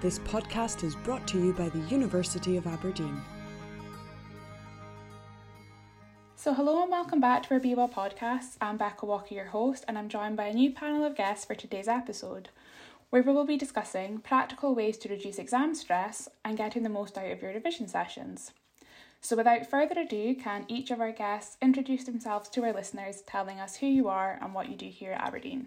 This podcast is brought to you by the University of Aberdeen. So, hello and welcome back to our Be Well podcast. I'm Becca Walker, your host, and I'm joined by a new panel of guests for today's episode, where we will be discussing practical ways to reduce exam stress and getting the most out of your revision sessions. So, without further ado, can each of our guests introduce themselves to our listeners, telling us who you are and what you do here at Aberdeen?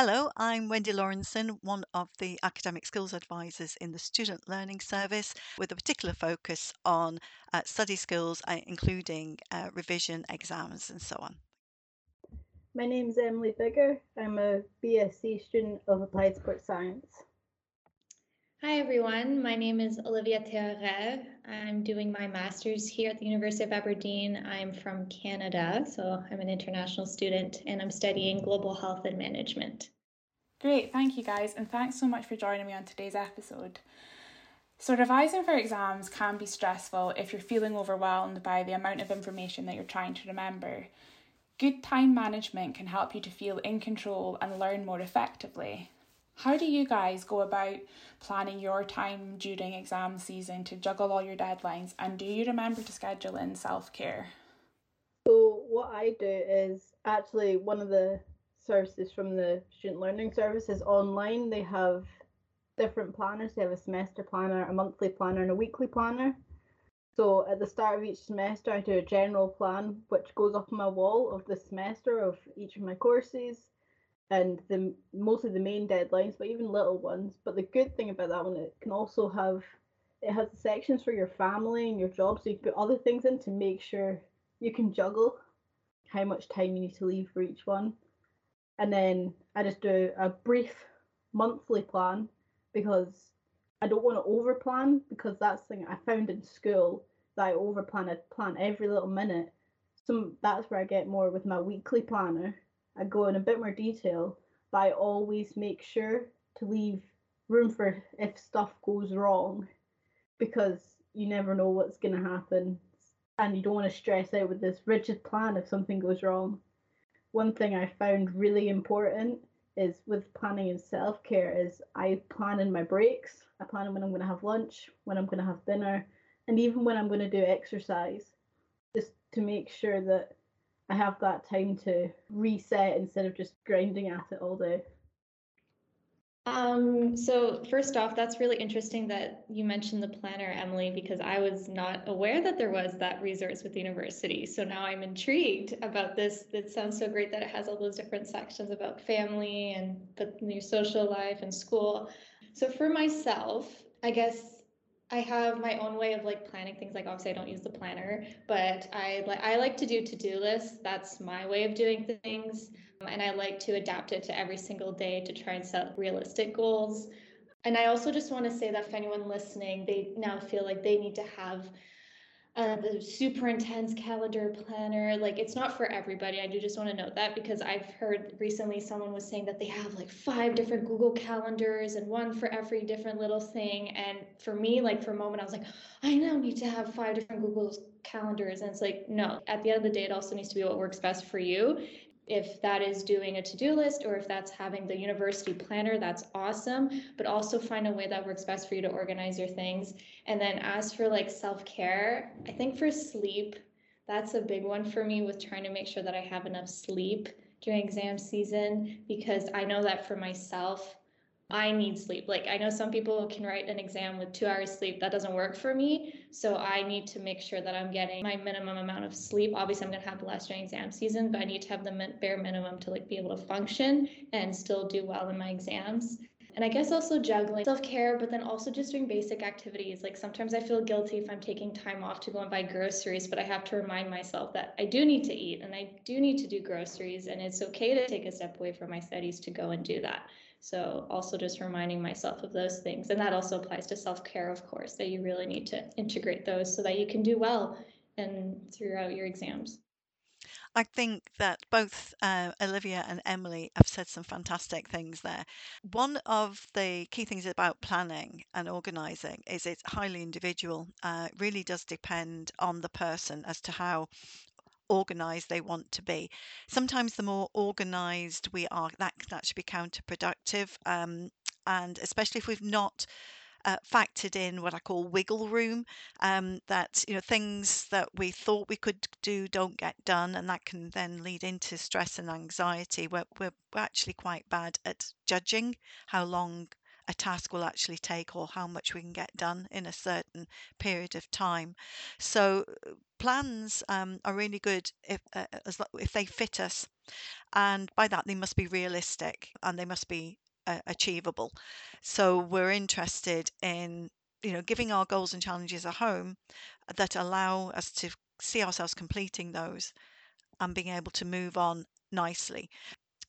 Hello, I'm Wendy Lawrenson, one of the academic skills advisors in the Student Learning Service, with a particular focus on uh, study skills, uh, including uh, revision, exams, and so on. My name is Emily Bigger. I'm a BSc student of Applied Sports Science. Hi everyone, my name is Olivia Terre. I'm doing my master's here at the University of Aberdeen. I'm from Canada, so I'm an international student and I'm studying global health and management. Great, thank you guys, and thanks so much for joining me on today's episode. So, revising for exams can be stressful if you're feeling overwhelmed by the amount of information that you're trying to remember. Good time management can help you to feel in control and learn more effectively. How do you guys go about planning your time during exam season to juggle all your deadlines? And do you remember to schedule in self care? So, what I do is actually one of the services from the Student Learning Services online. They have different planners, they have a semester planner, a monthly planner, and a weekly planner. So, at the start of each semester, I do a general plan which goes up on my wall of the semester of each of my courses and the mostly the main deadlines, but even little ones. But the good thing about that one, it can also have it has sections for your family and your job, so you can put other things in to make sure you can juggle how much time you need to leave for each one. And then I just do a brief monthly plan because I don't want to overplan because that's the thing I found in school that I overplan. I plan every little minute. So that's where I get more with my weekly planner I go in a bit more detail, but I always make sure to leave room for if stuff goes wrong because you never know what's going to happen and you don't want to stress out with this rigid plan if something goes wrong. One thing I found really important is with planning and self care is I plan in my breaks. I plan when I'm going to have lunch, when I'm going to have dinner, and even when I'm going to do exercise, just to make sure that I have that time to reset instead of just grinding at it all day. Um, so first off, that's really interesting that you mentioned the planner, Emily, because I was not aware that there was that resource with the university. So now I'm intrigued about this. It sounds so great that it has all those different sections about family and the new social life and school. So for myself, I guess I have my own way of like planning things. Like obviously I don't use the planner, but I like I like to do to-do lists. That's my way of doing things. And I like to adapt it to every single day to try and set realistic goals. And I also just want to say that if anyone listening, they now feel like they need to have uh, the super intense calendar planner. Like it's not for everybody. I do just want to note that because I've heard recently someone was saying that they have like five different Google calendars and one for every different little thing. And for me, like for a moment, I was like, I now need to have five different Google calendars. And it's like, no, at the end of the day, it also needs to be what works best for you if that is doing a to-do list or if that's having the university planner that's awesome. But also find a way that works best for you to organize your things. And then as for like self-care i think for sleep that's a big one for me with trying to make sure that i have enough sleep during exam season because i know that for myself I need sleep. Like I know some people can write an exam with two hours sleep. That doesn't work for me. So I need to make sure that I'm getting my minimum amount of sleep. Obviously, I'm gonna have less during exam season, but I need to have the bare minimum to like be able to function and still do well in my exams. And I guess also juggling self care, but then also just doing basic activities. Like sometimes I feel guilty if I'm taking time off to go and buy groceries, but I have to remind myself that I do need to eat and I do need to do groceries. And it's okay to take a step away from my studies to go and do that. So also just reminding myself of those things. And that also applies to self-care, of course, that you really need to integrate those so that you can do well and throughout your exams. I think that both uh, Olivia and Emily have said some fantastic things there. One of the key things about planning and organizing is it's highly individual. Uh, it really does depend on the person as to how organized they want to be. Sometimes the more organized we are, that can actually be counterproductive. Um, and especially if we've not uh, factored in what I call wiggle room, um, that you know things that we thought we could do don't get done, and that can then lead into stress and anxiety. We're, we're actually quite bad at judging how long a task will actually take or how much we can get done in a certain period of time. So plans um, are really good if uh, as if they fit us, and by that they must be realistic and they must be uh, achievable. So we're interested in you know giving our goals and challenges a home that allow us to see ourselves completing those and being able to move on nicely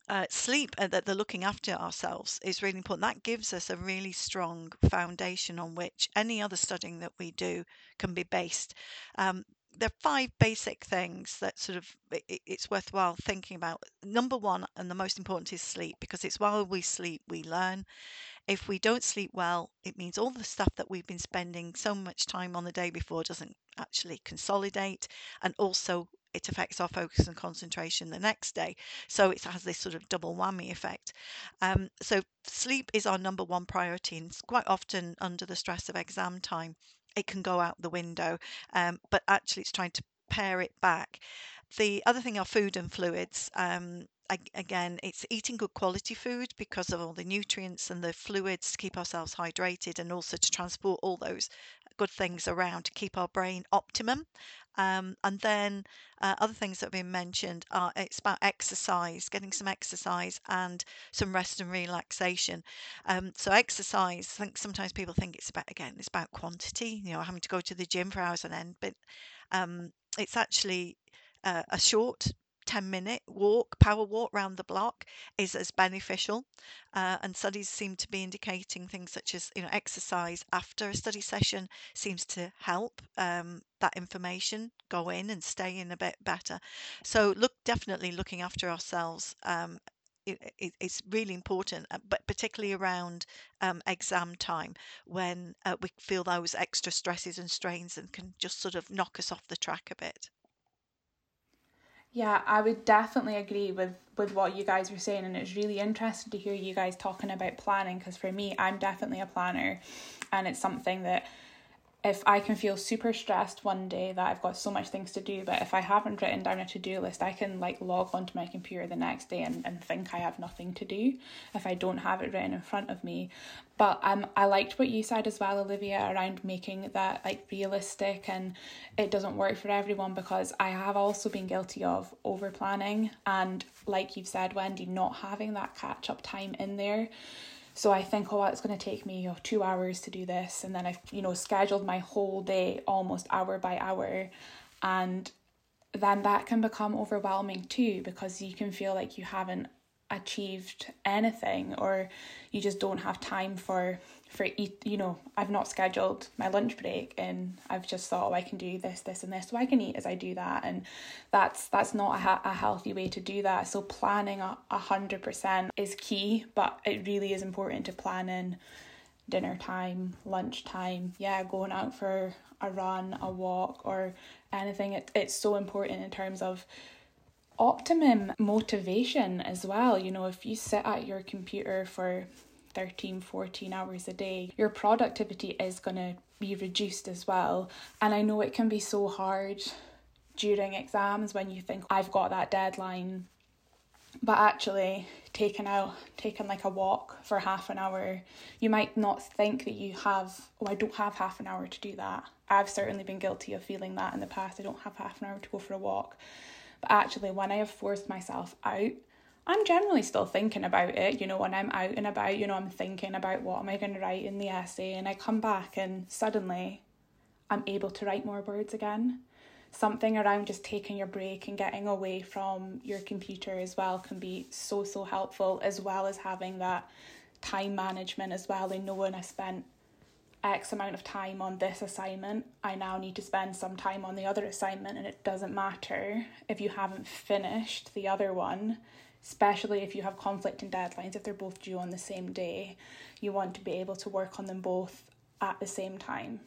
uh, sleep and uh, that they're looking after ourselves is really important. That gives us a really strong foundation on which any other studying that we do can be based. Um, there are five basic things that sort of it, it's worthwhile thinking about. Number one, and the most important, is sleep because it's while we sleep we learn. If we don't sleep well, it means all the stuff that we've been spending so much time on the day before doesn't actually consolidate, and also it affects our focus and concentration the next day. So it has this sort of double whammy effect. Um, so sleep is our number one priority, and it's quite often under the stress of exam time, it can go out the window. Um, but actually, it's trying to pare it back. The other thing are food and fluids. Um, again, it's eating good quality food because of all the nutrients and the fluids to keep ourselves hydrated and also to transport all those good things around to keep our brain optimum. Um, and then uh, other things that have been mentioned are it's about exercise, getting some exercise and some rest and relaxation. Um, so exercise, I think sometimes people think it's about again, it's about quantity. You know, having to go to the gym for hours on end, but um, it's actually uh, a short 10 minute walk, power walk round the block is as beneficial. Uh, and studies seem to be indicating things such as, you know, exercise after a study session seems to help um, that information go in and stay in a bit better. So look, definitely looking after ourselves um, it, it's really important, uh, but particularly around um, exam time when uh, we feel those extra stresses and strains and can just sort of knock us off the track a bit. Yeah, I would definitely agree with with what you guys were saying and it's really interesting to hear you guys talking about planning because for me I'm definitely a planner and it's something that if I can feel super stressed one day that I've got so much things to do, but if I haven't written down a to do list, I can like log onto my computer the next day and, and think I have nothing to do if I don't have it written in front of me. But um, I liked what you said as well, Olivia, around making that like realistic and it doesn't work for everyone because I have also been guilty of over planning and, like you've said, Wendy, not having that catch up time in there. So I think, oh, it's going to take me two hours to do this. And then I've, you know, scheduled my whole day almost hour by hour. And then that can become overwhelming too because you can feel like you haven't achieved anything or you just don't have time for for eat you know I've not scheduled my lunch break and I've just thought oh I can do this this and this so I can eat as I do that. And that's that's not a, ha- a healthy way to do that. So planning a, hundred percent is key but it really is important to plan in dinner time lunch time yeah going out for a run a walk or anything. It, it's so important in terms of optimum motivation as well. You know, if you sit at your computer for 13, 14 hours a day, your productivity is going to be reduced as well. And I know it can be so hard during exams when you think, I've got that deadline. But actually, taking out, taking like a walk for half an hour, you might not think that you have, oh, I don't have half an hour to do that. I've certainly been guilty of feeling that in the past. I don't have half an hour to go for a walk. But actually, when I have forced myself out, I'm generally still thinking about it. You know, when I'm out and about, you know, I'm thinking about what am I going to write in the essay, and I come back and suddenly I'm able to write more words again. Something around just taking your break and getting away from your computer as well can be so, so helpful, as well as having that time management as well and knowing I spent X amount of time on this assignment, I now need to spend some time on the other assignment, and it doesn't matter if you haven't finished the other one, especially if you have conflicting deadlines, if they're both due on the same day, you want to be able to work on them both at the same time.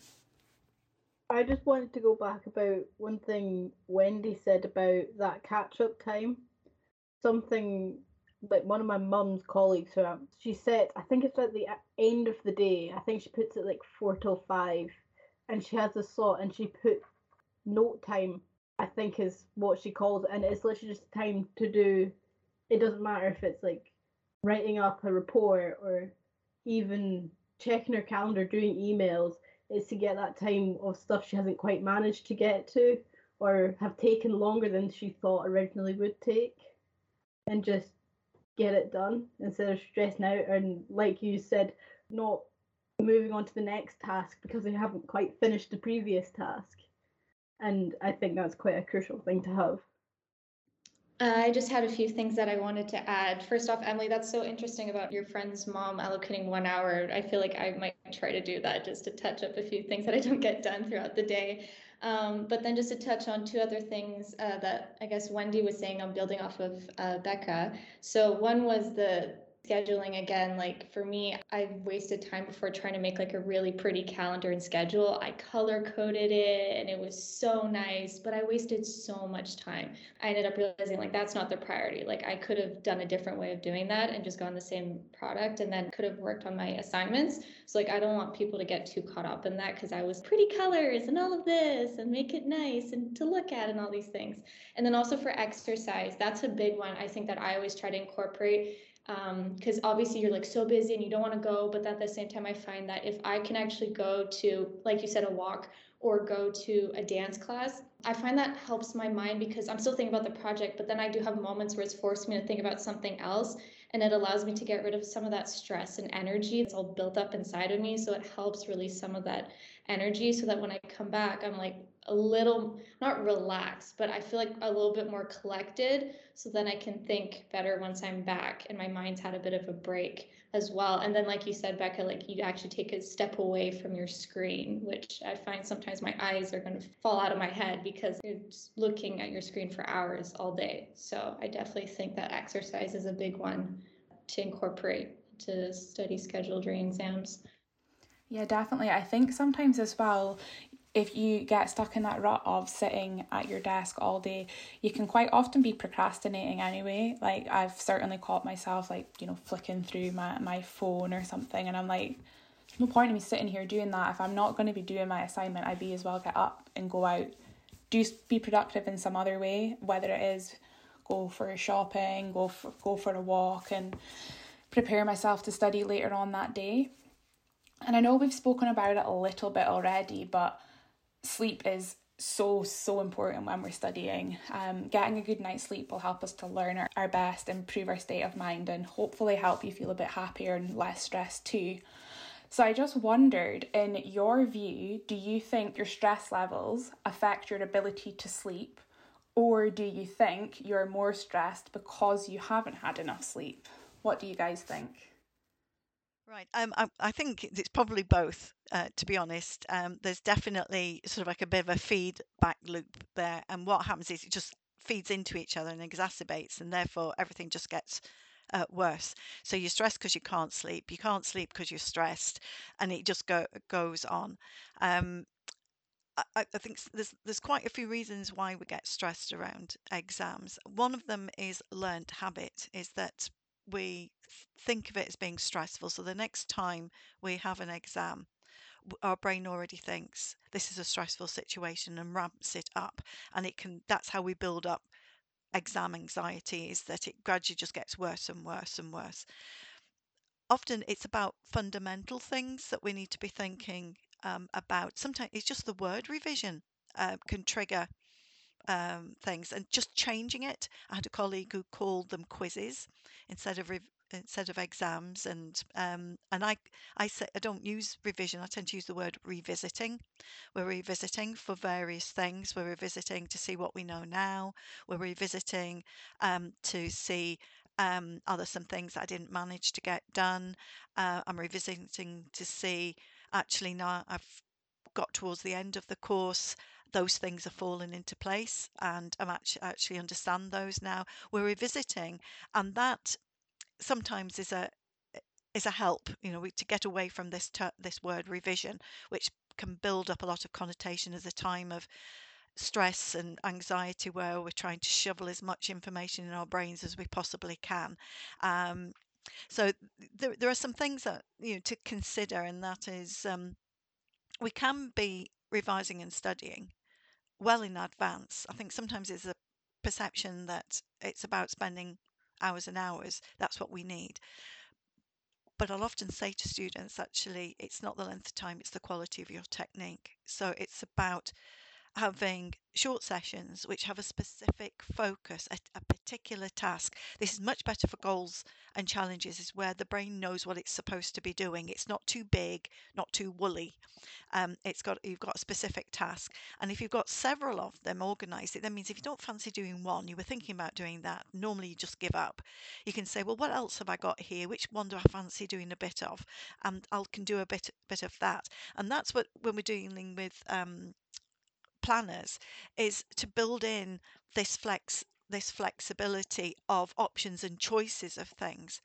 I just wanted to go back about one thing Wendy said about that catch up time. Something like one of my mum's colleagues who she said I think it's at the end of the day. I think she puts it like four till five, and she has a slot and she put note time. I think is what she calls it, and it's literally just time to do. It doesn't matter if it's like writing up a report or even checking her calendar, doing emails. Is to get that time of stuff she hasn't quite managed to get to or have taken longer than she thought originally would take and just get it done instead of stressing out and like you said not moving on to the next task because they haven't quite finished the previous task and i think that's quite a crucial thing to have I just had a few things that I wanted to add. First off, Emily, that's so interesting about your friend's mom allocating one hour. I feel like I might try to do that just to touch up a few things that I don't get done throughout the day. Um, but then just to touch on two other things uh, that I guess Wendy was saying, I'm building off of uh, Becca. So one was the scheduling again like for me i wasted time before trying to make like a really pretty calendar and schedule. I color coded it and it was so nice but i wasted so much time. I ended up realizing like that's not the priority. Like i could have done a different way of doing that and just gone the same product and then could have worked on my assignments. So like i don't want people to get too caught up in that because i was pretty colors and all of this and make it nice and to look at and all these things. And then also for exercise that's a big one i think that i always try to incorporate because um, obviously you're like so busy and you don't want to go but at the same time i find that if i can actually go to like you said a walk or go to a dance class i find that helps my mind because i'm still thinking about the project but then i do have moments where it's forced me to think about something else and it allows me to get rid of some of that stress and energy. That's all built up inside of me so it helps release some of that energy so that when i come back i'm like a little not relaxed but i feel like a little bit more collected. So then i can think better once i'm back and my mind's had a bit of a break as well. And then like you said becca like you actually take a step away from your screen which i find sometimes my eyes are going to fall out of my head because you're just looking at your screen for hours all day. So i definitely think that exercise is a big one to incorporate to study schedule during exams yeah, definitely. I think sometimes as well, if you get stuck in that rut of sitting at your desk all day, you can quite often be procrastinating anyway. Like I've certainly caught myself like, you know, flicking through my, my phone or something and I'm like, no point in me sitting here doing that. If I'm not going to be doing my assignment, I'd be as well get up and go out. Do be productive in some other way, whether it is go for shopping, go for go for a walk and prepare myself to study later on that day. And I know we've spoken about it a little bit already, but sleep is so so important when we're studying. Um, getting a good night's sleep will help us to learn our, our best improve our state of mind and hopefully help you feel a bit happier and less stressed too. So i just wondered in your view do you think your stress levels affect your ability to sleep? Or do you think you're more stressed because you haven't had enough sleep? What do you guys think Right. Um, I, I think it's probably both, uh, to be honest. Um, there's definitely sort of like a bit of a feedback loop there. And what happens is it just feeds into each other and exacerbates, and therefore everything just gets uh, worse. So you're stressed because you can't sleep. You can't sleep because you're stressed, and it just go, goes on. Um, I, I think there's there's quite a few reasons why we get stressed around exams. One of them is learned habit. Is that we think of it as being stressful. So the next time we have an exam, our brain already thinks this is a stressful situation and ramps it up. And it can that's how we build up exam anxiety is that it gradually just gets worse and worse and worse. Often it's about fundamental things that we need to be thinking um, about. Sometimes it's just the word revision uh, can trigger um, things and just changing it. I had a colleague who called them quizzes instead of rev- instead of exams, and um, and I I say I don't use revision. I tend to use the word revisiting. We're revisiting for various things. We're revisiting to see what we know now. We're revisiting um, to see um, are there some things I didn't manage to get done. Uh, I'm revisiting to see actually now I've got towards the end of the course those things are falling into place and I'm actually actually understand those now. We're revisiting and that sometimes is a is a help, you know, to get away from this ter- this word revision, which can build up a lot of connotation as a time of stress and anxiety where we're trying to shovel as much information in our brains as we possibly can. Um, so there, there are some things that you know to consider, and that is um, we can be revising and studying well in advance. I think sometimes it's a perception that it's about spending hours and hours. That's what we need. But I'll often say to students, actually, it's not the length of time, it's the quality of your technique. So it's about having short sessions which have a specific focus, a, a, particular task. This is much better for goals and challenges, is where the brain knows what it's supposed to be doing. It's not too big, not too woolly. Um, it's got you've got a specific task, and if you've got several of them organised, it then means if you don't fancy doing one, you were thinking about doing that. Normally, you just give up. You can say, well, what else have I got here? Which one do I fancy doing a bit of? And I can do a bit bit of that. And that's what when we're dealing with um, planners is to build in this flex this flexibility of options and choices of things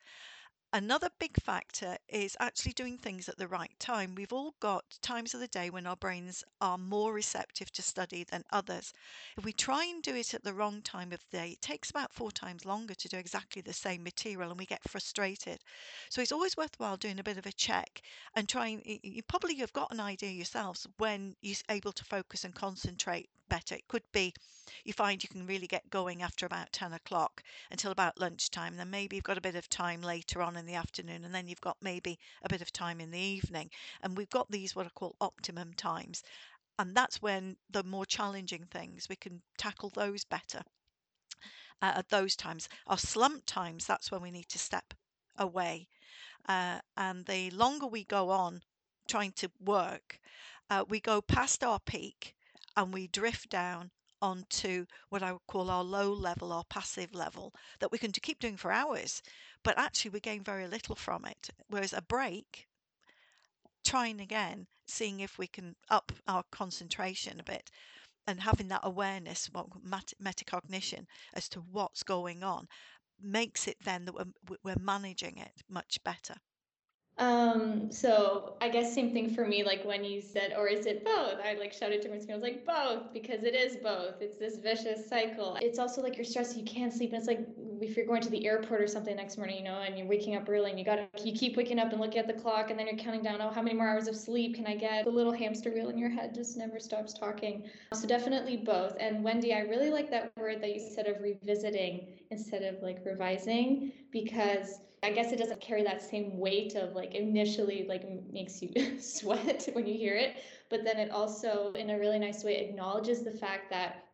Another big factor is actually doing things at the right time. We've all got times of the day when our brains are more receptive to study than others. If we try and do it at the wrong time of day, it takes about four times longer to do exactly the same material and we get frustrated. So it's always worthwhile doing a bit of a check and trying. You probably have got an idea yourselves when you're able to focus and concentrate better. It could be you find you can really get going after about 10 o'clock until about lunchtime. Then maybe you've got a bit of time later on the afternoon, and then you've got maybe a bit of time in the evening. And we've got these what I call optimum times. And that's when the more challenging things, we can tackle those better uh, at those times. Our slump times, that's when we need to step away. Uh, and the longer we go on trying to work, uh, we go past our peak and we drift down onto what I would call our low level or passive level that we can keep doing for hours, but actually we gain very little from it. Whereas a break, trying again, seeing if we can up our concentration a bit and having that awareness, what metacognition as to what's going on, makes it then that we're, we're managing it much better. Um, so I guess same thing for me, like when you said, or is it both? I like shouted to my screen, I was like, both, because it is both. It's this vicious cycle. It's also like you're stressed, you can't sleep. And it's like if you're going to the airport or something next morning, you know, and you're waking up early and you gotta you keep waking up and looking at the clock and then you're counting down, oh, how many more hours of sleep can I get? The little hamster wheel in your head just never stops talking. So definitely both. And Wendy, I really like that word that you said of revisiting instead of like revising because I guess it doesn't carry that same weight of like initially like makes you sweat when you hear it, but then it also in a really nice way acknowledges the fact that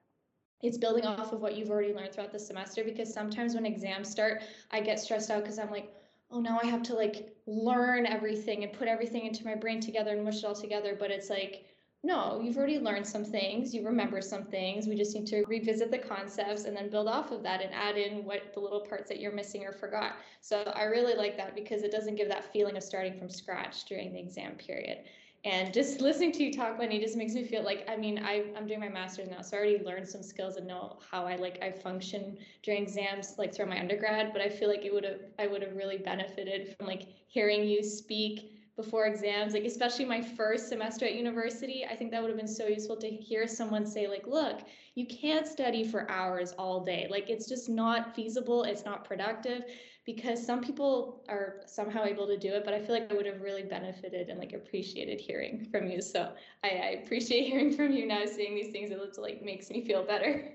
it's building off of what you've already learned throughout the semester because sometimes when exams start, I get stressed out because I'm like, oh, now I have to like learn everything and put everything into my brain together and mush it all together. But it's like, no, you've already learned some things, you remember some things. We just need to revisit the concepts and then build off of that and add in what the little parts that you're missing or forgot. So I really like that because it doesn't give that feeling of starting from scratch during the exam period. And just listening to you talk, Wendy, just makes me feel like I mean I, I'm doing my master's now, so I already learned some skills and know how I like I function during exams like through my undergrad. But I feel like it would have I would have really benefited from like hearing you speak before exams, like especially my first semester at university, I think that would have been so useful to hear someone say, like, look, you can't study for hours all day. Like, it's just not feasible, it's not productive because some people are somehow able to do it, but I feel like I would have really benefited and like appreciated hearing from you. So I, I appreciate hearing from you now, seeing these things. It looks like makes me feel better.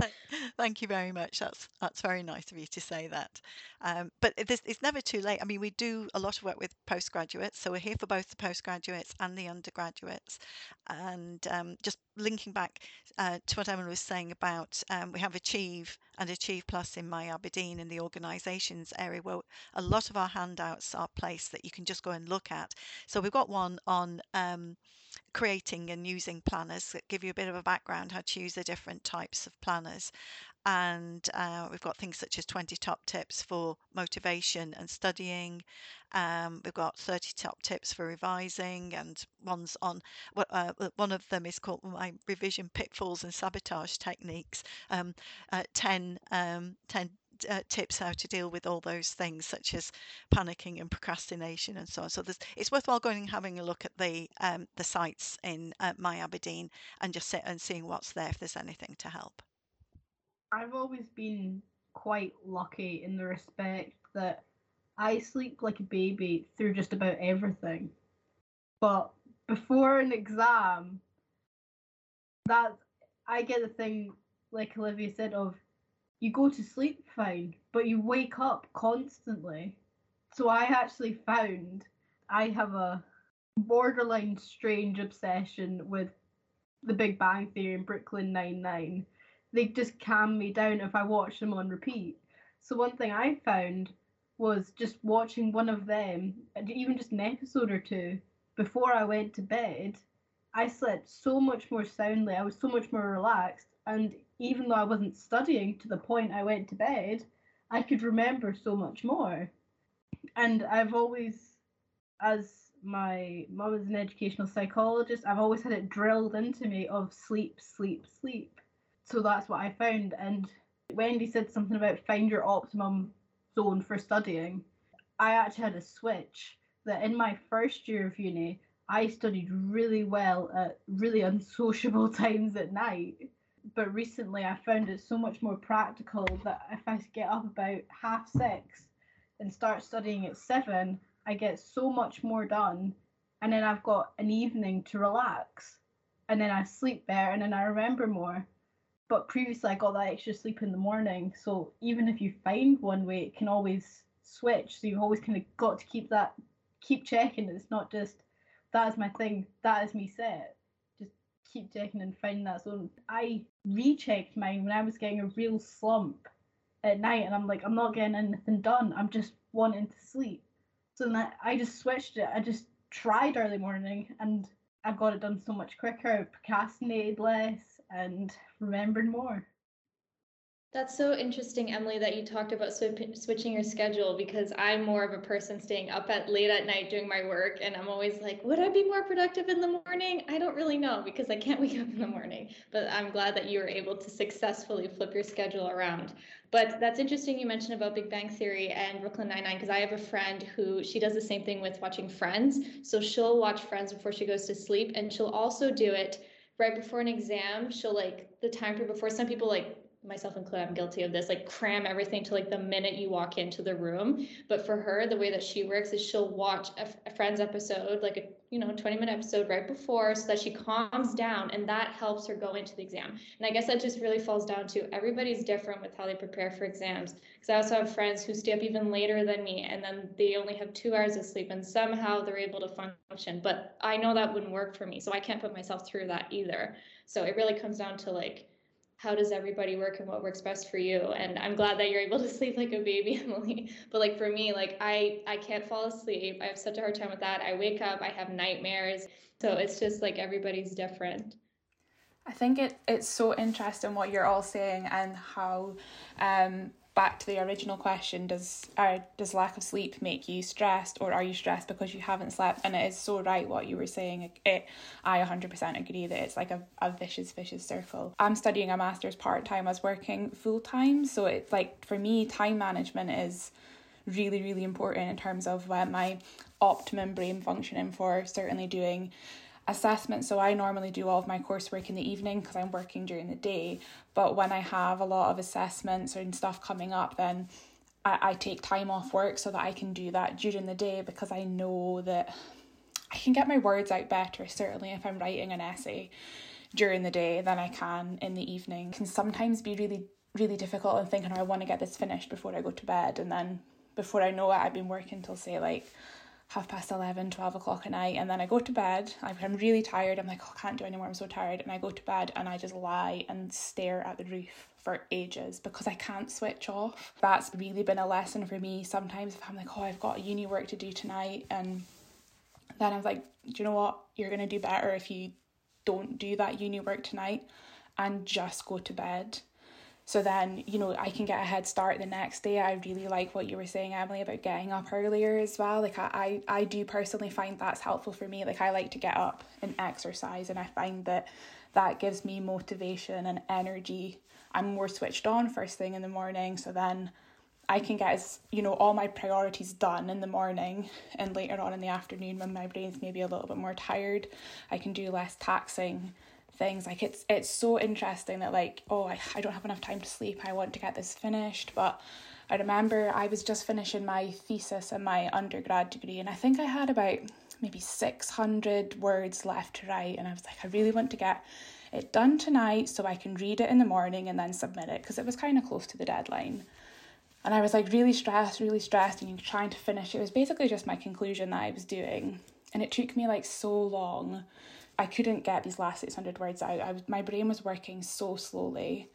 Thank you very much. That's that's very nice of you to say that. Um, but it's, it's never too late. I mean, we do a lot of work with postgraduates, so we're here for both the postgraduates and the undergraduates. And um, just linking back uh, to what Emma was saying about um, we have Achieve and Achieve Plus in my Aberdeen in the organisations area where a lot of our handouts are placed that you can just go and look at. So we've got one on um, creating and using planners that give you a bit of a background how to use the different types of planners and uh, we've got things such as 20 top tips for motivation and studying. Um, we've got 30 top tips for revising, and ones on uh, one of them is called my revision pitfalls and sabotage techniques. Um, uh, 10, um, 10 uh, tips how to deal with all those things, such as panicking and procrastination and so on. So it's worthwhile going and having a look at the um, the sites in uh, My Aberdeen and just sit and seeing what's there if there's anything to help. I've always been quite lucky in the respect that I sleep like a baby through just about everything. But before an exam, that I get the thing like Olivia said of you go to sleep fine, but you wake up constantly. So I actually found I have a borderline strange obsession with the Big Bang Theory and Brooklyn Nine Nine. They just calm me down if I watch them on repeat. So one thing I found was just watching one of them, even just an episode or two, before I went to bed. I slept so much more soundly. I was so much more relaxed, and even though I wasn't studying to the point I went to bed, I could remember so much more. And I've always, as my mum is an educational psychologist, I've always had it drilled into me of sleep, sleep, sleep. So that's what I found. And Wendy said something about find your optimum zone for studying. I actually had a switch that in my first year of uni, I studied really well at really unsociable times at night but recently I found it so much more practical that if I get up about half six and start studying at seven, I get so much more done. And then I've got an evening to relax. And then I sleep better and then I remember more. But previously I got that extra sleep in the morning. So even if you find one way, it can always switch. So you've always kind of got to keep that, keep checking. It's not just that is my thing, that is me set Just keep checking and find that zone. I rechecked mine when I was getting a real slump at night, and I'm like, I'm not getting anything done. I'm just wanting to sleep. So then I just switched it. I just tried early morning, and I got it done so much quicker. Procrastinated less and remembered more. That's so interesting, Emily, that you talked about sw- switching your schedule because I'm more of a person staying up at late at night doing my work, and I'm always like, would I be more productive in the morning? I don't really know because I can't wake up in the morning. But I'm glad that you were able to successfully flip your schedule around. But that's interesting. You mentioned about Big Bang Theory and Brooklyn Nine Nine because I have a friend who she does the same thing with watching Friends. So she'll watch Friends before she goes to sleep, and she'll also do it right before an exam. She'll like the time period before. Some people like myself included, I'm guilty of this, like cram everything to like the minute you walk into the room. But for her, the way that she works is she'll watch a, a Friends episode, like a you know 20 minute episode right before, so that she calms down, and that helps her go into the exam. And I guess that just really falls down to everybody's different with how they prepare for exams. Because I also have friends who stay up even later than me, and then they only have two hours of sleep, and somehow they're able to function. But I know that wouldn't work for me, so I can't put myself through that either. So it really comes down to like how does everybody work and what works best for you? And i'm glad that you're able to sleep like a baby emily. But like for me like i i can't fall asleep. I have such a hard time with that. I wake up i have nightmares. So it's just like everybody's different. I think it it's so interesting what you're all saying and how um back to the original question does uh, does lack of sleep make you stressed or are you stressed because you haven't slept? And it is so right what you were saying. It i 100% agree that it's like a, a vicious vicious circle. I'm studying a master's part-time as working full-time so it's like for me time management is really really important in terms of uh, my optimum brain functioning for. Certainly doing assessment. So I normally do all of my coursework in the evening because I'm working during the day. But when I have a lot of assessments and stuff coming up, then I, I take time off work so that I can do that during the day because I know that I can get my words out better, certainly if I'm writing an essay during the day than I can in the evening. It can sometimes be really, really difficult and thinking, oh, I want to get this finished before I go to bed. And then before I know it, I've been working till say like half past 11, 12 o'clock at night, and then I go to bed. I'm really tired. I'm like, oh, I can't do anymore. I'm so tired. And I go to bed and I just lie and stare at the roof for ages because I can't switch off. That's really been a lesson for me. Sometimes if I'm like, oh, I've got uni work to do tonight, and then I was like, do you know what? You're going to do better if you don't do that uni work tonight and just go to bed so then, you know, I can get a head start the next day. I really like what you were saying, Emily, about getting up earlier as well. Like I, I, I do personally find that's helpful for me. Like I like to get up and exercise and I find that that gives me motivation and energy. I'm more switched on first thing in the morning. So then I can get as you know all my priorities done in the morning and later on in the afternoon when my brain's maybe a little bit more tired, I can do less taxing things. Like it's it's so interesting that like, oh I, I don't have enough time to sleep, I want to get this finished. But I remember I was just finishing my thesis and my undergrad degree and I think I had about maybe 600 words left to write and I was like, I really want to get it done tonight so I can read it in the morning and then submit it because it was kind of close to the deadline. And I was like really stressed, really stressed, and trying to finish. It was basically just my conclusion that I was doing. And it took me like so long. I couldn't get these last 600 words out. I my brain was working so slowly.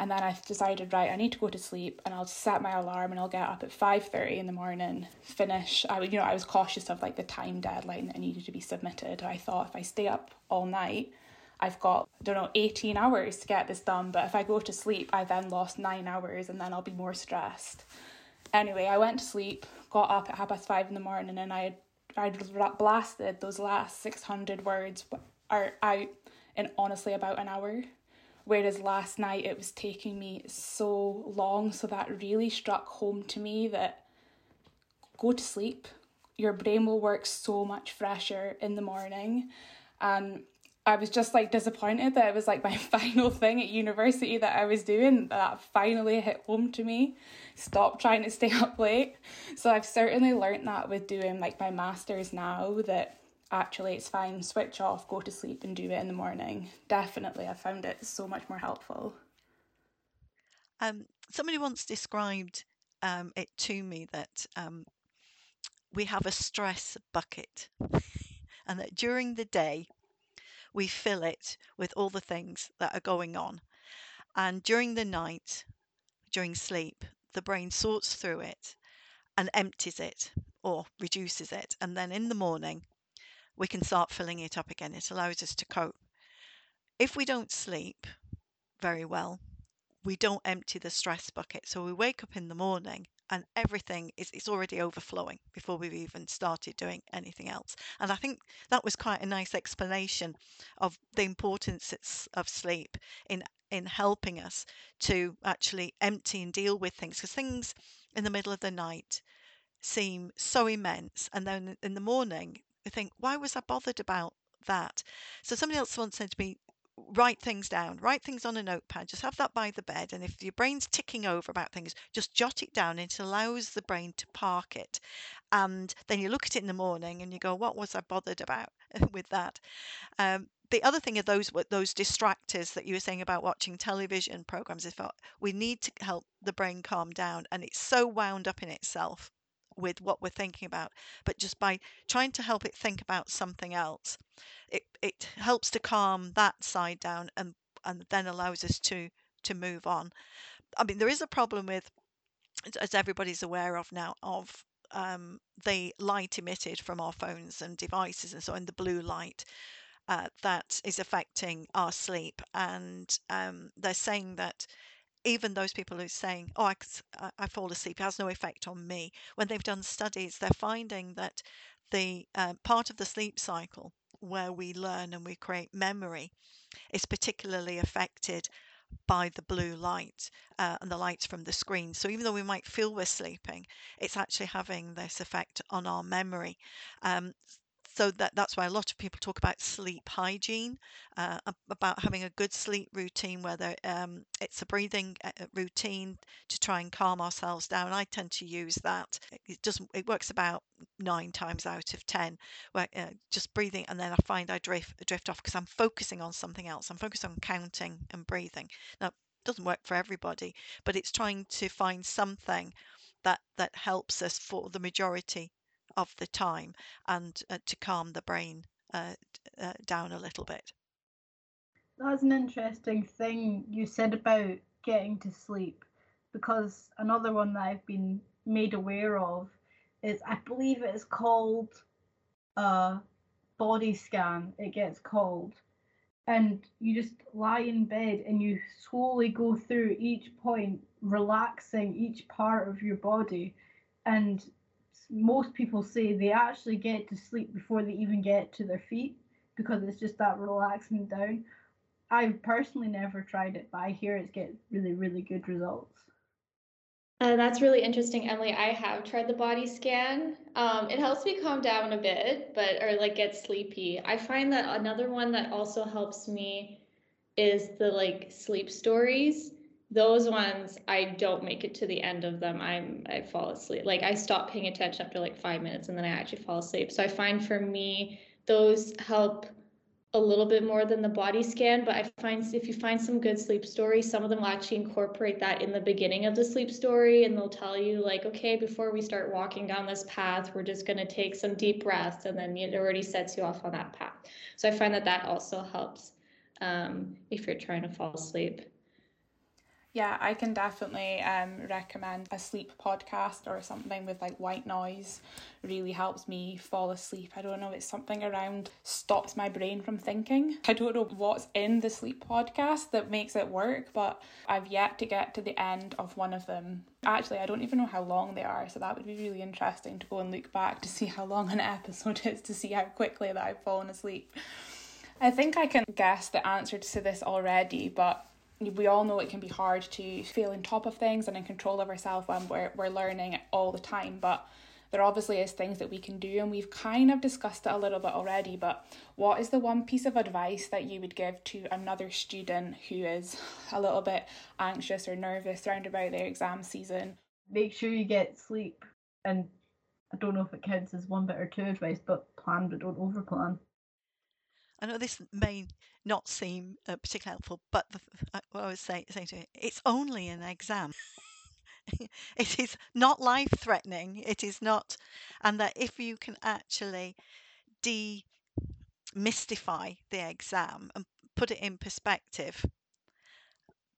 And then I decided, right, I need to go to sleep and I'll set my alarm and I'll get up at 5.30 in the morning, finish. I you know, I was cautious of like the time deadline that needed to be submitted. I thought if I stay up all night, I've got, I don't know, 18 hours to get this done. But if I go to sleep, I then lost nine hours and then I'll be more stressed. Anyway, I went to sleep, got up at half past five in the morning, and I I'd blasted those last 600 words are out in honestly about an hour. Whereas last night it was taking me so long. So that really struck home to me that go to sleep. Your brain will work so much fresher in the morning. And I was just like disappointed that it was like my final thing at university that I was doing that finally hit home to me. Stop trying to stay up late. So I've certainly learned that with doing like my masters now that actually it's fine, switch off, go to sleep and do it in the morning. Definitely I found it so much more helpful. Um somebody once described um it to me that um we have a stress bucket and that during the day we fill it with all the things that are going on. And during the night, during sleep, the brain sorts through it and empties it or reduces it. And then in the morning, we can start filling it up again. It allows us to cope. If we don't sleep very well, we don't empty the stress bucket. So we wake up in the morning and everything is it's already overflowing before we've even started doing anything else. And I think that was quite a nice explanation of the importance of sleep in in helping us to actually empty and deal with things because things in the middle of the night seem so immense and then in the morning we think why was i bothered about that so somebody else once said to me write things down, write things on a notepad, just have that by the bed. And if your brain's ticking over about things, just jot it down. It allows the brain to park it. And then you look at it in the morning and you go, what was I bothered about with that? Um, the other thing are those those distractors that you were saying about watching television programs. Is we need to help the brain calm down, and it's so wound up in itself with what we're thinking about. But just by trying to help it think about something else, it, it helps to calm that side down and, and then allows us to to move on. I mean, there is a problem with, as everybody's aware of now, of um, the light emitted from our phones and devices and so on, the blue light. Uh, that is affecting our sleep, and um, they're saying that even those people who are saying, "Oh, I, I fall asleep," has no effect on me. When they've done studies, they're finding that the uh, part of the sleep cycle where we learn and we create memory is particularly affected by the blue light uh, and the lights from the screen. So even though we might feel we're sleeping, it's actually having this effect on our memory. Um, so that that's why a lot of people talk about sleep hygiene, uh, about having a good sleep routine, whether um, it's a breathing uh, uh, routine to try and calm ourselves down. I tend to use that. It doesn't. It works about nine times out of ten. Where uh, just breathing, and then I find I drift drift off because I'm focusing on something else. I'm focused on counting and breathing. Now, doesn't work for everybody, but it's trying to find something that that helps us for the majority of the time and uh, to calm the brain uh, uh, down a little bit. That's an interesting thing you said about getting to sleep because another one that I've been made aware of is I believe it is called a body scan, it gets called. And you just lie in bed and you slowly go through each point, relaxing each part of your body. And most people say they actually get to sleep before they even get to their feet because it's just that relaxing down. I've personally never tried it, but I hear it's get really, really good results. Uh, that's really interesting, Emily. I have tried the body scan. Um, it helps me calm down a bit, but or like get sleepy. I find that another one that also helps me is the like sleep stories. Those ones I don't make it to the end of them. I'm I fall asleep. Like I stop paying attention after like five minutes and then I actually fall asleep. So I find for me those help a little bit more than the body scan, but I find if you find some good sleep stories, some of them will actually incorporate that in the beginning of the sleep story and they'll tell you like, okay, before we start walking down this path, we're just going to take some deep breaths and then it already sets you off on that path. So I find that that also helps um, if you're trying to fall asleep. Yeah, I can definitely um, recommend a sleep podcast or something with like white noise. Really helps me fall asleep. I don't know, it's something around stops my brain from thinking. I don't know what's in the sleep podcast that makes it work, but I've yet to get to the end of one of them. Actually, I don't even know how long they are, so that would be really interesting to go and look back to see how long an episode is to see how quickly that I've fallen asleep. I think I can guess the answer to this already, but we all know it can be hard to feel on top of things and in control of ourselves when we're, we're learning all the time but there obviously is things that we can do and we've kind of discussed it a little bit already but what is the one piece of advice that you would give to another student who is a little bit anxious or nervous around about their exam season? Make sure you get sleep and i don't know if it counts as one bit or two advice but plan but don't overplan. I know this may not seem uh, particularly helpful, but the, uh, what I was say, saying to you, it's only an exam. it is not life threatening. It is not, and that if you can actually demystify the exam and put it in perspective,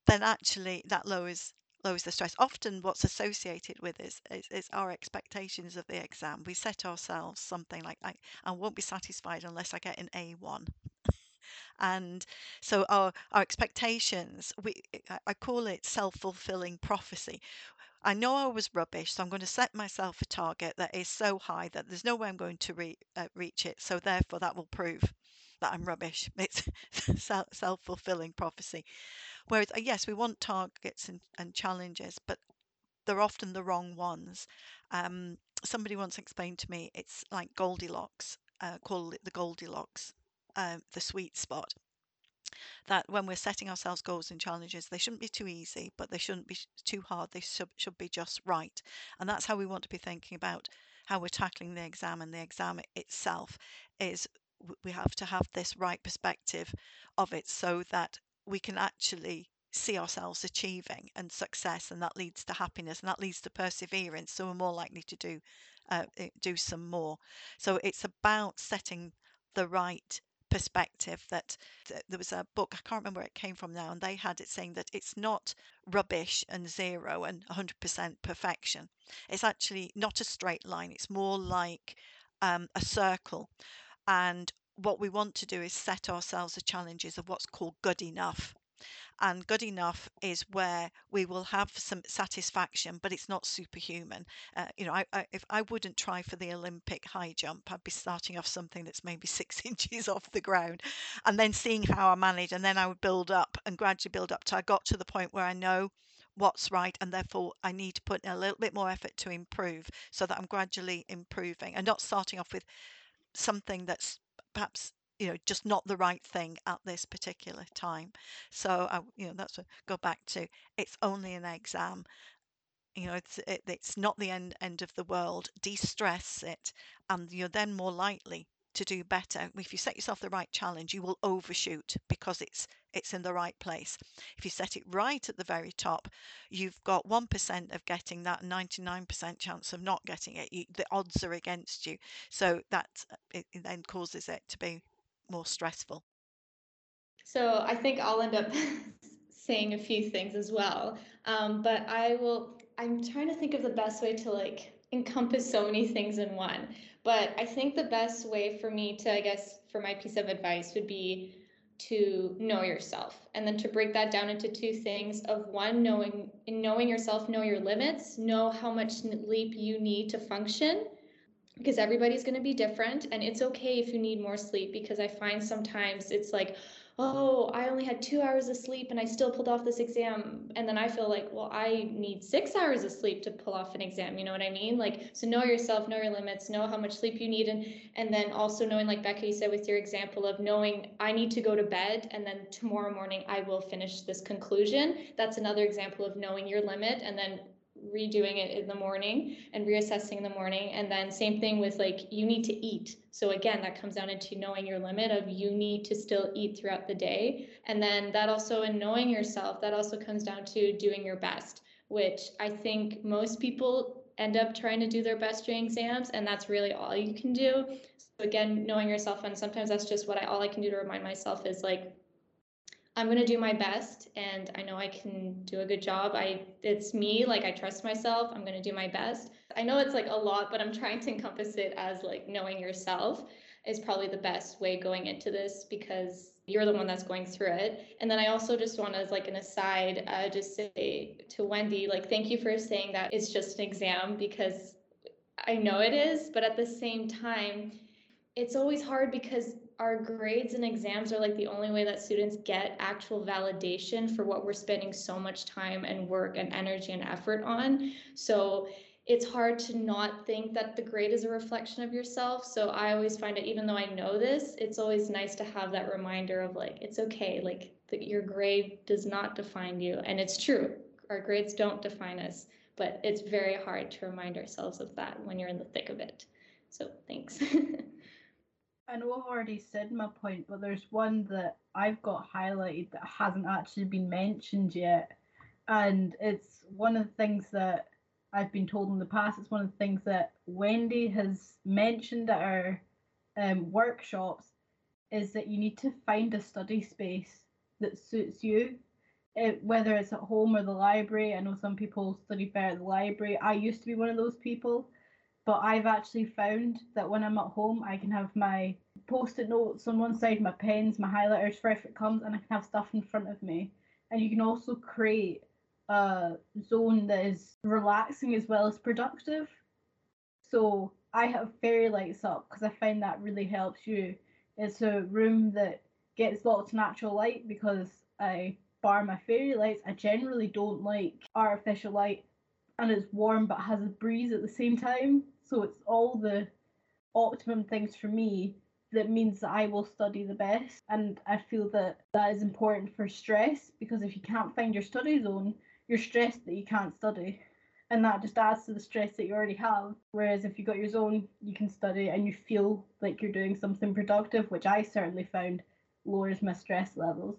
then actually that lowers lowers the stress. Often, what's associated with is, is, is our expectations of the exam. We set ourselves something like, I, I won't be satisfied unless I get an A1. And so our our expectations we i call it self-fulfilling prophecy. I know i was rubbish so i'm going to set myself a target that is so high that there's no way i'm going to re- uh, reach it so therefore that will prove that i'm rubbish. It's self-fulfilling prophecy. Whereas, uh, yes, we want targets and, and challenges, but they're often the wrong ones. Um, somebody once explained to me it's like Goldilocks, uh, call it the Goldilocks, uh, the sweet spot. That when we're setting ourselves goals and challenges, they shouldn't be too easy, but they shouldn't be too hard. They should, should be just right. And that's how we want to be thinking about how we're tackling the exam and the exam itself is we have to have this right perspective of it so that we can actually see ourselves achieving and success and that leads to happiness and that leads to perseverance so we're more likely to do uh, eh, do some more so it's about setting the right perspective that th- there was a book i can't remember where it came from now and they had it saying that it's not rubbish and zero and 100% perfection it's actually not a straight line it's more like um, a circle and what we want to do is set ourselves the challenges of what's called good enough. And good enough is where we will have some satisfaction, but it's not superhuman. Uh, you know, I, I, if I wouldn't try for the Olympic high jump, I'd be starting off something that's maybe six inches off the ground, and then seeing how I manage, and then I would build up and gradually build up till I got to the point where I know what's right and therefore I need to put in a little bit more effort to improve so that I'm gradually improving and not starting off with something that's perhaps you know just not the right thing at this particular time. So i you know that's what go back to it's only an exam. You know it's it, it's not the end end of the world. De-stress it and you're then more likely to do better. If you set yourself the right challenge you will overshoot because it's it's in the right place. If you set it right at the very top you've got 1% of getting that 99% chance of not getting it. You, the odds are against you. So that it then causes it to be more stressful. So i think i'll end up saying a few things as well um, but i will i'm trying to think of the best way to like encompass so many things in one but I think the best way for me to, I guess, for my piece of advice would be to know yourself and then to break that down into two things of one knowing knowing yourself know your limits know how much sleep you need to function because everybody's going to be different and it's okay if you need more sleep because i find sometimes it's like oh, I only had two hours of sleep and I still pulled off this exam. And then I feel like, well, I need six hours of sleep to pull off an exam. You know what I mean? Like, so know yourself, know your limits, know how much sleep you need. And, and then also knowing, like Becca, you said with your example of knowing I need to go to bed and then tomorrow morning I will finish this conclusion. That's another example of knowing your limit and then redoing it in the morning and reassessing in the morning. And then same thing with like you need to eat. So again that comes down into knowing your limit of you need to still eat throughout the day. And then that also in knowing yourself that also comes down to doing your best which i think most people end up trying to do their best during exams and that's really all you can do. So again knowing yourself and sometimes that's just what i all i can do to remind myself is like I'm going to do my best and I know I can do a good job. I it's me, like I trust myself. I'm going to do my best. I know it's like a lot, but I'm trying to encompass it as like knowing yourself is probably the best way going into this because you're the one that's going through it. And then I also just want to, as like an aside, uh, just say to Wendy, like, thank you for saying that it's just an exam because I know it is, but at the same time, it's always hard because our grades and exams are like the only way that students get actual validation for what we're spending so much time and work and energy and effort on. So it's hard to not think that the grade is a reflection of yourself. So I always find it, even though I know this, it's always nice to have that reminder of like, it's okay, like that your grade does not define you. And it's true, our grades don't define us, but it's very hard to remind ourselves of that when you're in the thick of it. So thanks. I know I've already said my point, but there's one that I've got highlighted that hasn't actually been mentioned yet. And it's one of the things that I've been told in the past. It's one of the things that Wendy has mentioned at our um, workshops is that you need to find a study space that suits you, it, whether it's at home or the library. I know some people study better at the library. I used to be one of those people but I've actually found that when I'm at home, I can have my post-it notes on one side, my pens, my highlighters if it comes, and I can have stuff in front of me. And you can also create a zone that is relaxing as well as productive. So I have fairy lights up because I find that really helps you. It's a room that gets lots of natural light because I bar my fairy lights. I generally don't like artificial light and it's warm but has a breeze at the same time. So it's all the optimum things for me that means that I will study the best. And I feel that that is important for stress because if you can't find your study zone, you're stressed that you can't study. And that just adds to the stress that you already have. Whereas if you got your zone, you can study and you feel like you're doing something productive, which I certainly found lowers my stress levels.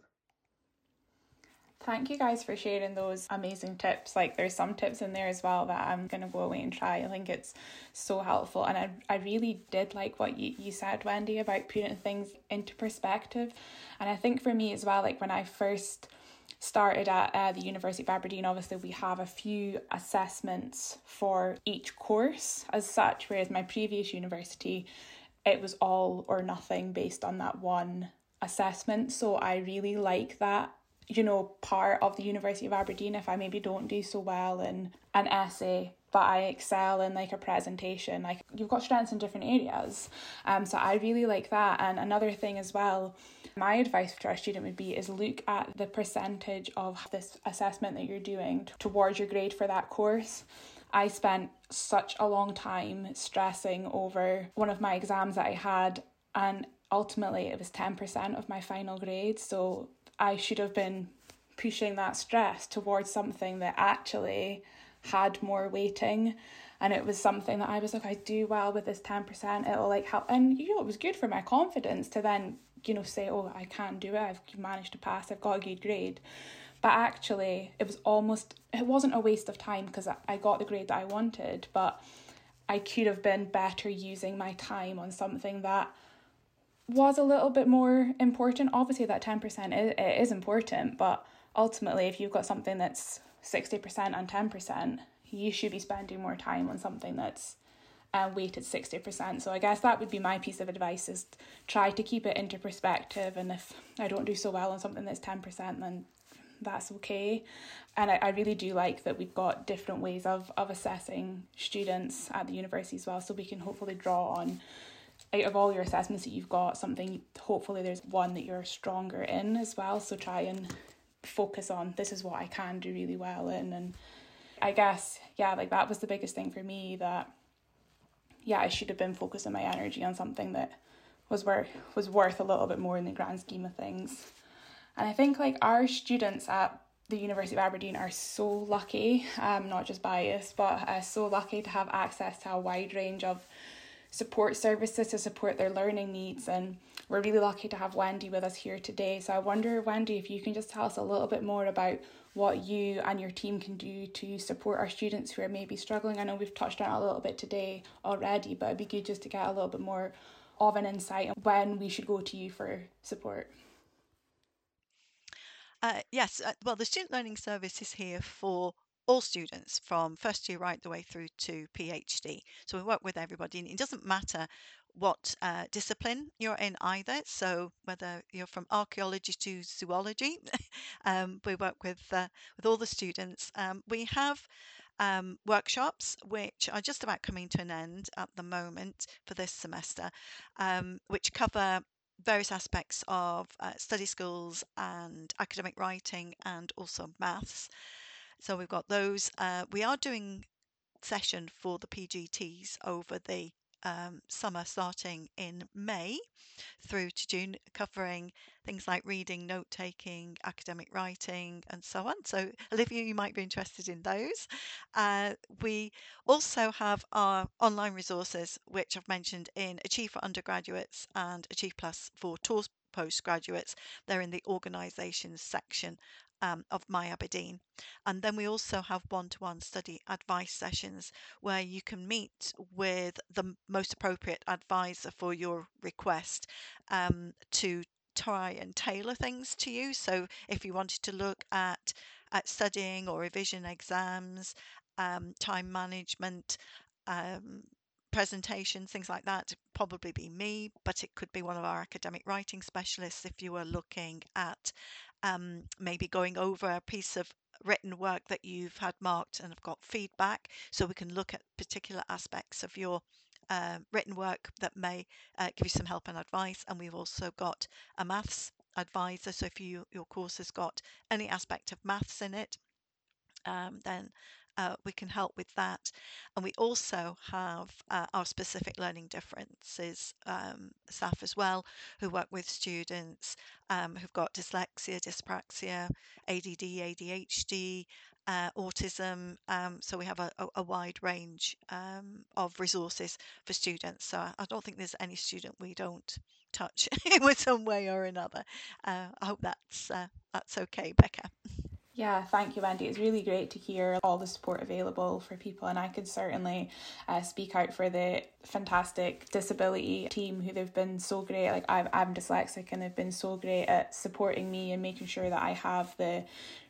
Thank you guys for sharing those amazing tips. Like there's some tips in there as well that I'm gonna go away and try. I think it's so helpful. And I, I really did like what you, you said, Wendy, about putting things into perspective. And I think for me as well, like when I first started at uh, the University of Aberdeen, obviously we have a few assessments for each course as such, whereas my previous university, it was all or nothing based on that one assessment. So I really like that you know, part of the University of Aberdeen if I maybe don't do so well in an essay but I excel in like a presentation. Like you've got strengths in different areas. Um so I really like that. And another thing as well, my advice to our student would be is look at the percentage of this assessment that you're doing towards your grade for that course. I spent such a long time stressing over one of my exams that I had and ultimately it was 10% of my final grade. So I should have been pushing that stress towards something that actually had more weighting. And it was something that I was like I do well with this 10% it'll like help. And you know it was good for my confidence to then you know say oh I can do it. I've managed to pass. I've got a good grade. But actually it was almost it wasn't a waste of time because I got the grade that I wanted but I could have been better using my time on something that was a little bit more important. Obviously, that 10% is, it is important, but ultimately, if you've got something that's 60% and 10%, you should be spending more time on something that's uh, weighted 60%. So I guess that would be my piece of advice is try to keep it into perspective. And if I don't do so well on something that's 10%, then that's okay. And I, I really do like that we've got different ways of, of assessing students at the university as well. So we can hopefully draw on out of all your assessments that you've got, something hopefully there's one that you're stronger in as well. So try and focus on this is what I can do really well in and I guess yeah like that was the biggest thing for me that yeah I should have been focusing my energy on something that was worth was worth a little bit more in the grand scheme of things and I think like our students at the University of Aberdeen are so lucky um not just biased but uh, so lucky to have access to a wide range of support services to support their learning needs. And we're really lucky to have Wendy with us here today. So I wonder, Wendy, if you can just tell us a little bit more about what you and your team can do to support our students who are maybe struggling. I know we've touched on it a little bit today already, but it'd be good just to get a little bit more of an insight on when we should go to you for support. Uh, yes, uh, well, the Student Learning Service is here for all students from first year right the way through to PhD. So we work with everybody, and it doesn't matter what uh, discipline you're in either. So whether you're from archaeology to zoology, um, we work with uh, with all the students. Um, we have um, workshops which are just about coming to an end at the moment for this semester, um, which cover various aspects of uh, study skills and academic writing and also maths. So we've got those. Uh, we are doing session for the PGTs over the um, summer starting in May through to June, covering things like reading, note taking, academic writing, and so on. So, Olivia, you might be interested in those. Uh, we also have our online resources, which I've mentioned in Achieve for undergraduates and Achieve Plus for taught postgraduates. They're in the organisations section um, of My Aberdeen. And then we also have one to one study advice sessions where you can meet with the most appropriate advisor for your request um, to try and tailor things to you. So if you wanted to look at at studying or revision exams, um, time management, um, presentations, things like that, probably be me, but it could be one of our academic writing specialists if you were looking at um, maybe going over a piece of written work that you've had marked and have got feedback so we can look at particular aspects of your uh, written work that may uh, give you some help and advice. And we've also got a maths advisor so if you your course has got any aspect of maths in it um, then uh, we can help with that. And we also have uh, our specific learning differences um, staff as well, who work with students um, who've got dyslexia, dyspraxia, ADD, ADHD, uh, autism. Um, so we have a, a, wide range um, of resources for students. So I, I, don't think there's any student we don't touch in some way or another. Uh, I hope that's uh, that's okay, Becca. Yeah, thank you, Wendy. It's really great to hear all the support available for people, and I could certainly uh, speak out for the fantastic disability team who they've been so great. Like I'm, I'm dyslexic, and they've been so great at supporting me and making sure that I have the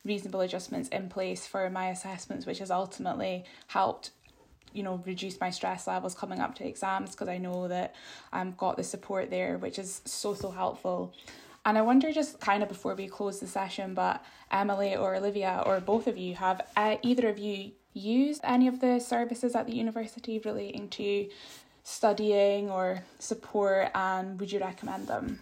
reasonable adjustments in place for my assessments, which has ultimately helped you know reduce my stress levels coming up to exams because I know that I've got the support there, which is so so helpful. And I wonder, just kind of before we close the session, but Emily or Olivia or both of you, have uh, either of you used any of the services at the university relating to studying or support, and would you recommend them?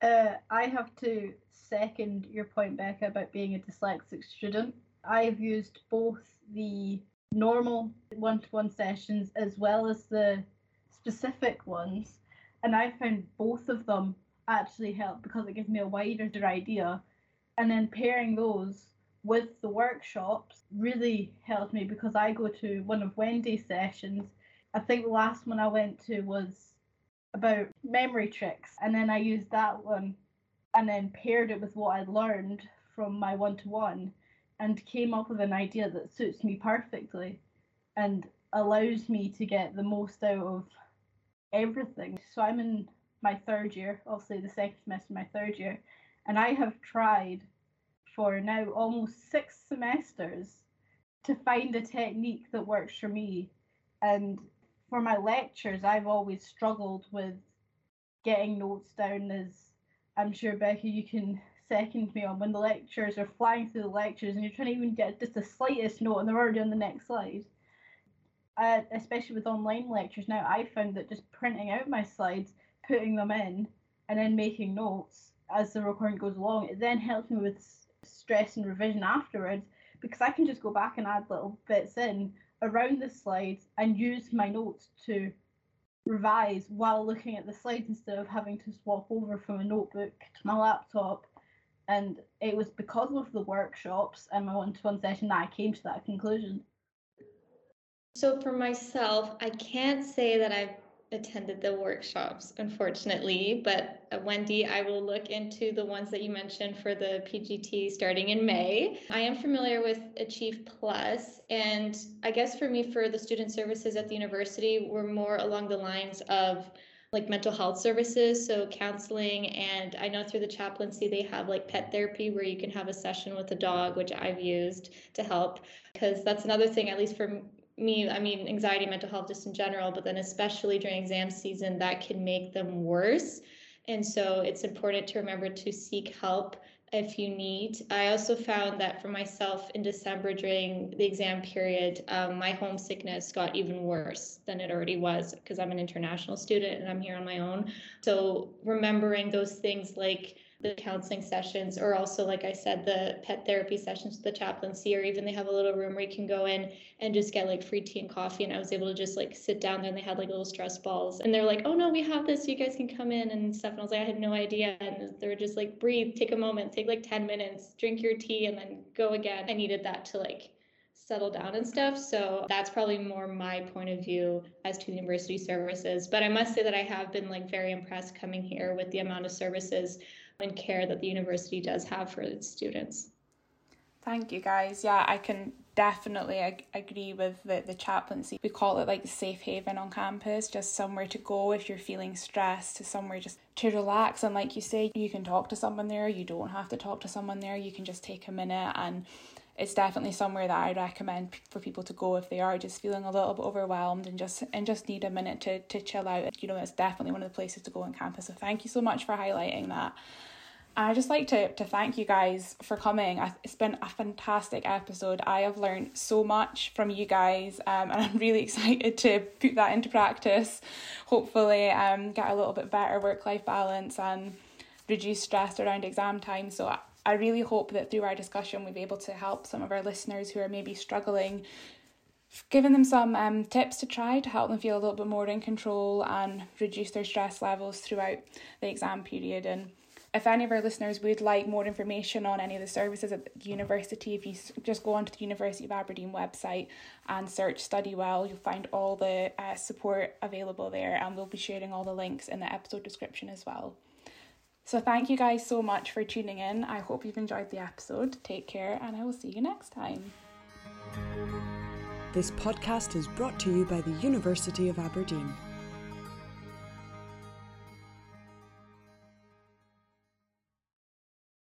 Uh, I have to second your point, Becca, about being a dyslexic student. I've used both the normal one to one sessions as well as the specific ones, and I found both of them actually help because it gives me a wider idea. And then pairing those with the workshops really helped me because I go to one of Wendy's sessions. I think the last one I went to was about memory tricks, and then I used that one and then paired it with what I learned from my one to one and came up with an idea that suits me perfectly and allows me to get the most out of everything. So I'm in my third year, obviously the second semester, my third year, and I have tried for now almost six semesters to find a technique that works for me. And for my lectures, I've always struggled with getting notes down, as I'm sure Becky, you can second me on when the lectures are flying through the lectures and you're trying to even get just the slightest note and they're already on the next slide. uh, especially with online lectures now, I found that just printing out my slides, putting them in, and then making notes as the recording goes along, it then helps me with stress and revision afterwards because I can just go back and add little bits in around the slides and use my notes to revise while looking at the slides instead of having to swap over from a notebook to my laptop. And it was because of the workshops and my one to one session that I came to that conclusion. So, for myself, I can't say that I've attended the workshops, unfortunately. But uh, Wendy, I will look into the ones that you mentioned for the PGT starting in May. I am familiar with Achieve Plus, and I guess for me, for the student services at the university, we're more along the lines of like mental health services, so counseling. And I know through the chaplaincy, they have like pet therapy where you can have a session with a dog, which I've used to help. Because that's another thing, at least for me, I mean, anxiety, mental health, just in general, but then especially during exam season, that can make them worse. And so it's important to remember to seek help if you need. I also found that for myself in December during the exam period, um, my homesickness got even worse than it already was because I'm an international student and I'm here on my own. So remembering those things like the counseling sessions or also like i said the pet therapy sessions with the chaplaincy or even they have a little room where you can go in and just get like free tea and coffee and i was able to just like sit down there and they had like little stress balls and they're like oh no we have this you guys can come in and stuff and i was like i had no idea and they were just like breathe take a moment take like 10 minutes drink your tea and then go again i needed that to like settle down and stuff. So that's probably more my point of view as to the university services. But I must say that I have been like very impressed coming here with the amount of services and care that the university does have for its students. Thank you, guys. Yeah, I can definitely ag- agree with the, the chaplaincy. We call it like the safe haven on campus, just somewhere to go if you're feeling stressed, to somewhere just to relax. And like you say, you can talk to someone there, you don't have to talk to someone there, you can just take a minute and it's definitely somewhere that I recommend for people to go if they are just feeling a little bit overwhelmed and just and just need a minute to to chill out. You know, it's definitely one of the places to go on campus. So thank you so much for highlighting that. I just like to to thank you guys for coming. It's been a fantastic episode. I have learned so much from you guys, um, and I'm really excited to put that into practice. Hopefully, um, get a little bit better work life balance and reduce stress around exam time. So I really hope that through our discussion we've able to help some of our listeners who are maybe struggling, giving them some um, tips to try to help them feel a little bit more in control and reduce their stress levels throughout the exam period. And if any of our listeners would like more information on any of the services at the university, if you just go onto the University of Aberdeen website and search Study Well, you'll find all the uh, support available there, and we'll be sharing all the links in the episode description as well. So, thank you guys so much for tuning in. I hope you've enjoyed the episode. Take care, and I will see you next time. This podcast is brought to you by the University of Aberdeen.